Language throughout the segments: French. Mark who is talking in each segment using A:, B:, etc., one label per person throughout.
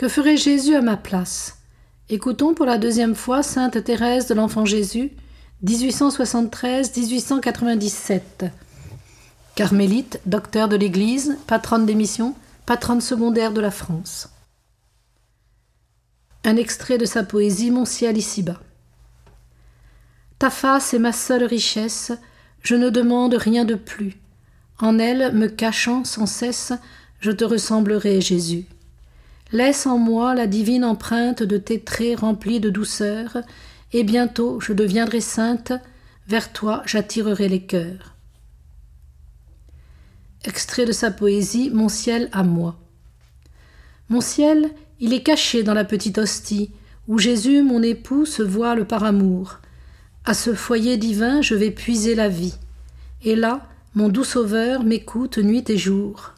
A: Que ferait Jésus à ma place? Écoutons pour la deuxième fois Sainte Thérèse de l'Enfant Jésus, 1873-1897. Carmélite, docteur de l'Église, patronne des missions, patronne secondaire de la France. Un extrait de sa poésie Mon ciel ici-bas. Ta face est ma seule richesse, je ne demande rien de plus. En elle, me cachant sans cesse, je te ressemblerai, Jésus. Laisse en moi la divine empreinte de tes traits remplis de douceur, et bientôt je deviendrai sainte, vers toi j'attirerai les cœurs. Extrait de sa poésie Mon ciel à moi. Mon ciel, il est caché dans la petite hostie, où Jésus, mon époux, se voile par amour. À ce foyer divin, je vais puiser la vie. Et là, mon doux Sauveur m'écoute nuit et jour.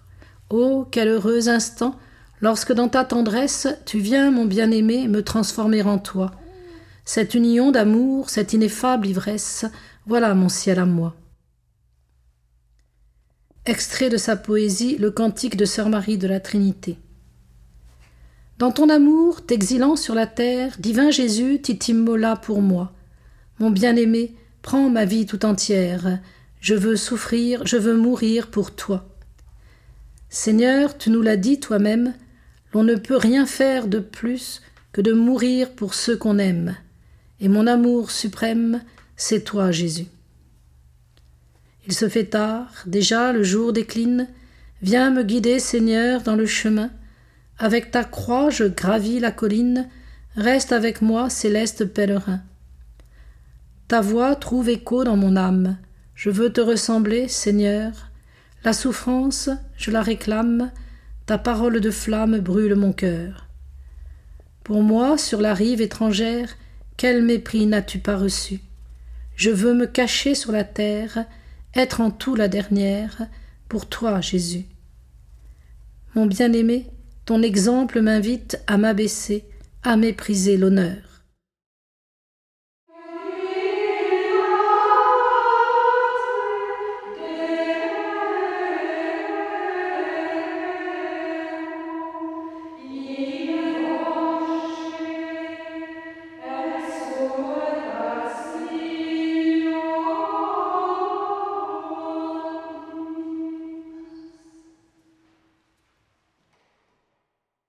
A: Oh, quel heureux instant lorsque dans ta tendresse tu viens, mon bien-aimé, me transformer en toi. Cette union d'amour, cette ineffable ivresse, voilà mon ciel à moi. Extrait de sa poésie Le cantique de Sœur Marie de la Trinité. Dans ton amour, t'exilant sur la terre, divin Jésus, tu t'immolas pour moi. Mon bien-aimé, prends ma vie tout entière, je veux souffrir, je veux mourir pour toi. Seigneur, tu nous l'as dit toi-même, l'on ne peut rien faire de plus que de mourir pour ceux qu'on aime, et mon amour suprême, c'est toi, Jésus. Il se fait tard, déjà le jour décline, viens me guider, Seigneur, dans le chemin. Avec ta croix, je gravis la colline, reste avec moi, céleste pèlerin. Ta voix trouve écho dans mon âme, je veux te ressembler, Seigneur. La souffrance, je la réclame, ta parole de flamme brûle mon cœur. Pour moi, sur la rive étrangère, quel mépris n'as-tu pas reçu? Je veux me cacher sur la terre, être en tout la dernière, pour toi, Jésus. Mon bien-aimé, ton exemple m'invite à m'abaisser, à mépriser l'honneur.